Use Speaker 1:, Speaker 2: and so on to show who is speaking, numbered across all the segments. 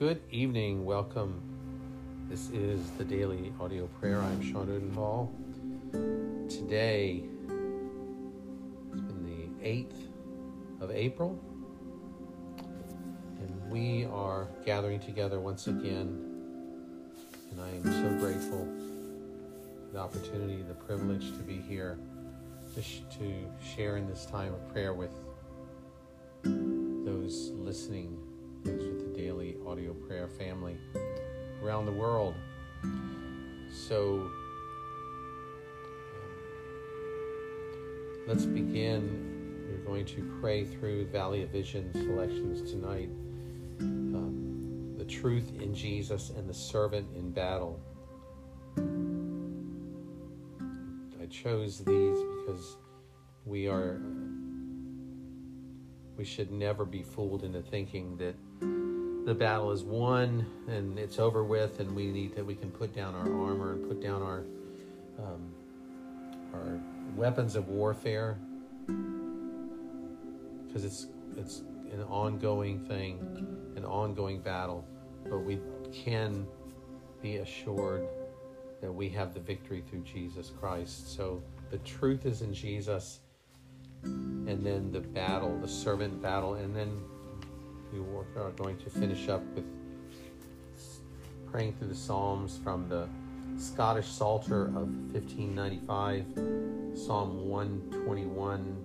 Speaker 1: Good evening. Welcome. This is the daily audio prayer. I'm Sean Odenhall. Today, it's been the 8th of April, and we are gathering together once again. And I am so grateful for the opportunity, the privilege to be here to, sh- to share in this time of prayer with those listening, with the daily audio prayer family around the world. So um, let's begin. We're going to pray through Valley of Vision selections tonight. Um, the truth in Jesus and the servant in battle. I chose these because we are we should never be fooled into thinking that the battle is won and it's over with and we need that we can put down our armor and put down our um, our weapons of warfare. Because it's it's an ongoing thing an ongoing battle but we can be assured that we have the victory through Jesus Christ. So the truth is in Jesus and then the battle, the servant battle, and then we are going to finish up with praying through the Psalms from the Scottish Psalter of 1595, Psalm 121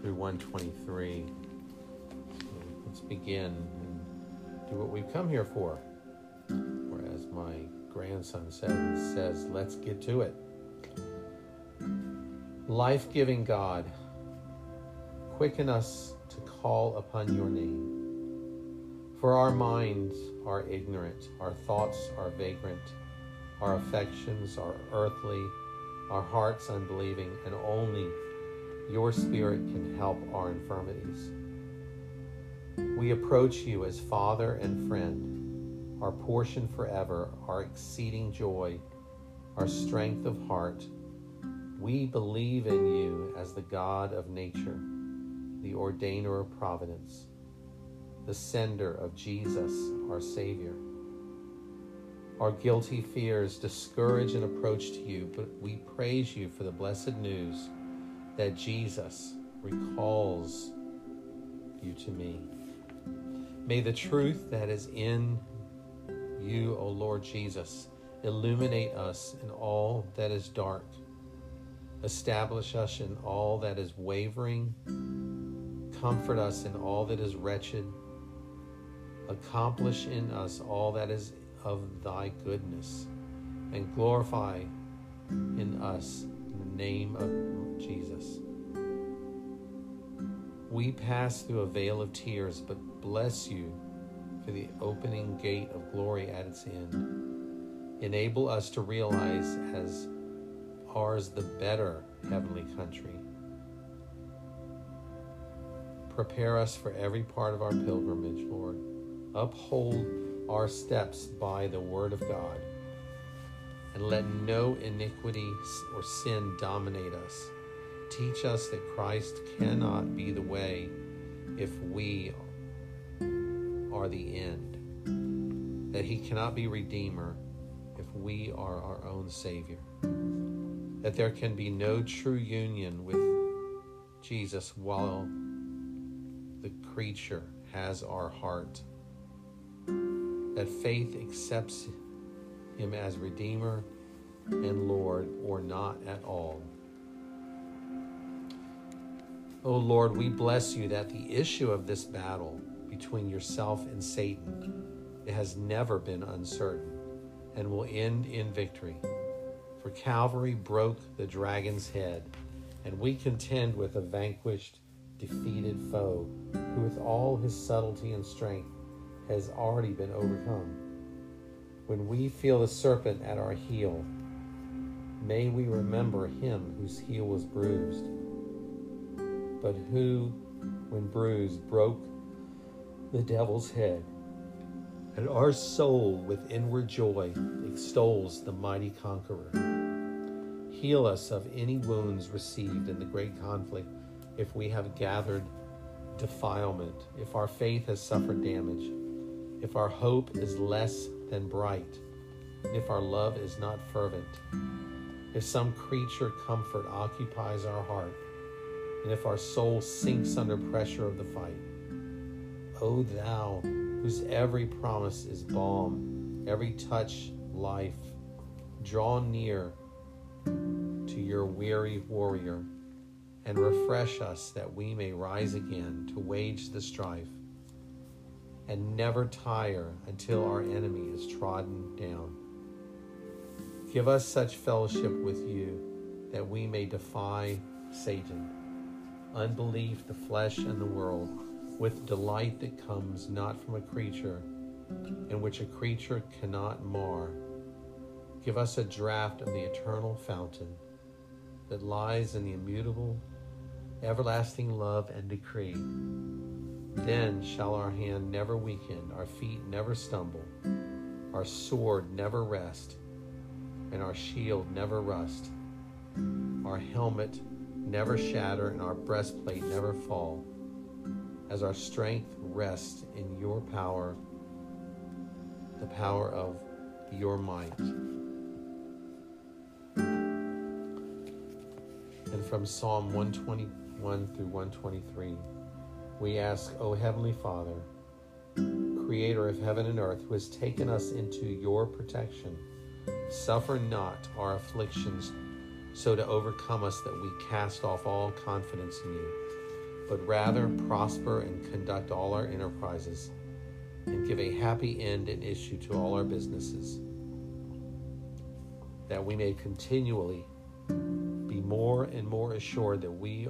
Speaker 1: through 123. So let's begin and do what we've come here for. Or as my grandson says, says let's get to it. Life giving God, quicken us to call upon your name. For our minds are ignorant, our thoughts are vagrant, our affections are earthly, our hearts unbelieving, and only your Spirit can help our infirmities. We approach you as Father and friend, our portion forever, our exceeding joy, our strength of heart. We believe in you as the God of nature the ordainer of providence, the sender of Jesus, our Savior. Our guilty fears discourage an approach to you, but we praise you for the blessed news that Jesus recalls you to me. May the truth that is in you, O Lord Jesus, illuminate us in all that is dark, establish us in all that is wavering Comfort us in all that is wretched. Accomplish in us all that is of thy goodness, and glorify in us in the name of Jesus. We pass through a vale of tears, but bless you for the opening gate of glory at its end. Enable us to realize as ours the better heavenly country Prepare us for every part of our pilgrimage, Lord. Uphold our steps by the word of God. And let no iniquity or sin dominate us. Teach us that Christ cannot be the way if we are the end, that he cannot be Redeemer if we are our own Savior, that there can be no true union with Jesus while the creature has our heart. That faith accepts him as Redeemer and Lord or not at all. Oh Lord, we bless you that the issue of this battle between yourself and Satan it has never been uncertain and will end in victory. For Calvary broke the dragon's head, and we contend with a vanquished defeated foe, who with all his subtlety and strength has already been overcome. When we feel the serpent at our heel, may we remember him whose heel was bruised, but who, when bruised, broke the devil's head. And our soul, with inward joy, extols the mighty conqueror. Heal us of any wounds received in the great conflict if we have gathered defilement, if our faith has suffered damage, if our hope is less than bright, if our love is not fervent, if some creature comfort occupies our heart, and if our soul sinks under pressure of the fight. O thou, whose every promise is balm, every touch life, draw near to your weary warrior and refresh us that we may rise again to wage the strife and never tire until our enemy is trodden down. Give us such fellowship with you that we may defy Satan, unbelief, the flesh, and the world with delight that comes not from a creature and which a creature cannot mar. Give us a draught of the eternal fountain that lies in the immutable, everlasting love and decree. Then shall our hand never weaken, our feet never stumble, our sword never rest, and our shield never rust, our helmet never shatter, and our breastplate never fall, as our strength rests in your power, the power of your might. From Psalm 121 through 123, we ask, O Heavenly Father, Creator of heaven and earth, who has taken us into your protection, suffer not our afflictions so to overcome us that we cast off all confidence in you, but rather prosper and conduct all our enterprises and give a happy end and issue to all our businesses, that we may continually more and more assured that we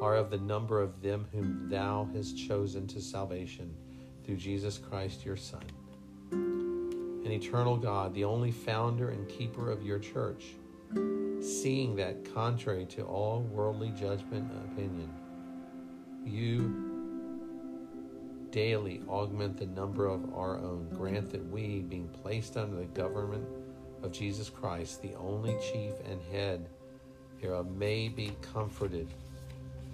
Speaker 1: are of the number of them whom thou hast chosen to salvation through Jesus Christ your Son. An eternal God, the only founder and keeper of your church, seeing that contrary to all worldly judgment and opinion, you daily augment the number of our own. Grant that we, being placed under the government of Jesus Christ, the only chief and head hereof, may be comforted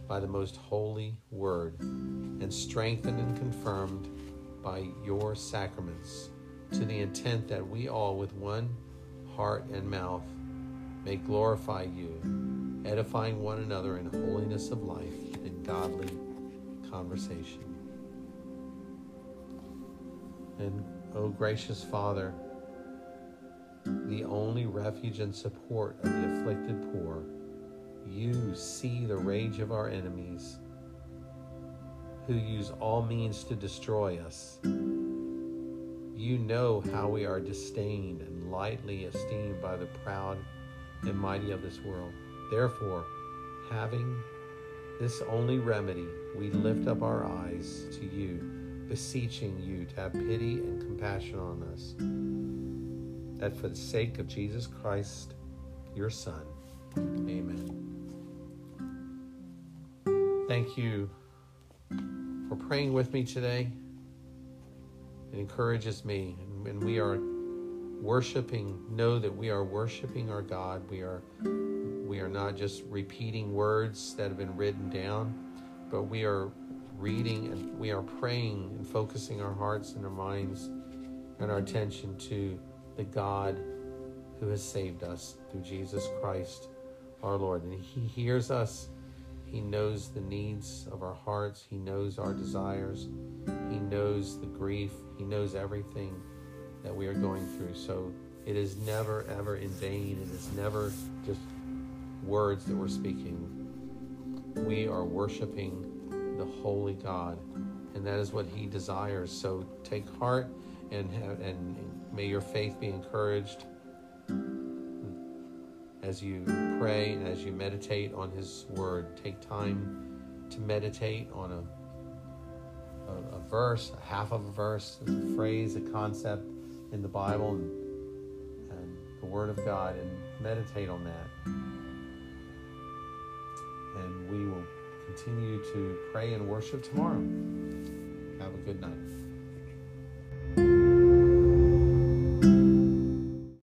Speaker 1: by the most holy word and strengthened and confirmed by your sacraments to the intent that we all with one heart and mouth may glorify you, edifying one another in holiness of life and godly conversation. And, O oh gracious Father, the only refuge and support of the afflicted poor, you see the rage of our enemies who use all means to destroy us. You know how we are disdained and lightly esteemed by the proud and mighty of this world. Therefore, having this only remedy, we lift up our eyes to you, beseeching you to have pity and compassion on us, that for the sake of Jesus Christ, your Son, amen. Thank you for praying with me today. It encourages me, and we are worshiping know that we are worshiping our god we are we are not just repeating words that have been written down but we are reading and we are praying and focusing our hearts and our minds and our attention to the god who has saved us through jesus christ our lord and he hears us he knows the needs of our hearts he knows our desires he knows the grief he knows everything that we are going through. So it is never, ever in vain. It is never just words that we're speaking. We are worshiping the holy God, and that is what He desires. So take heart and, and may your faith be encouraged as you pray and as you meditate on His Word. Take time to meditate on a, a, a verse, a half of a verse, a phrase, a concept in the Bible and, and the Word of God and meditate on that. And we will continue to pray and worship tomorrow. Have a good night.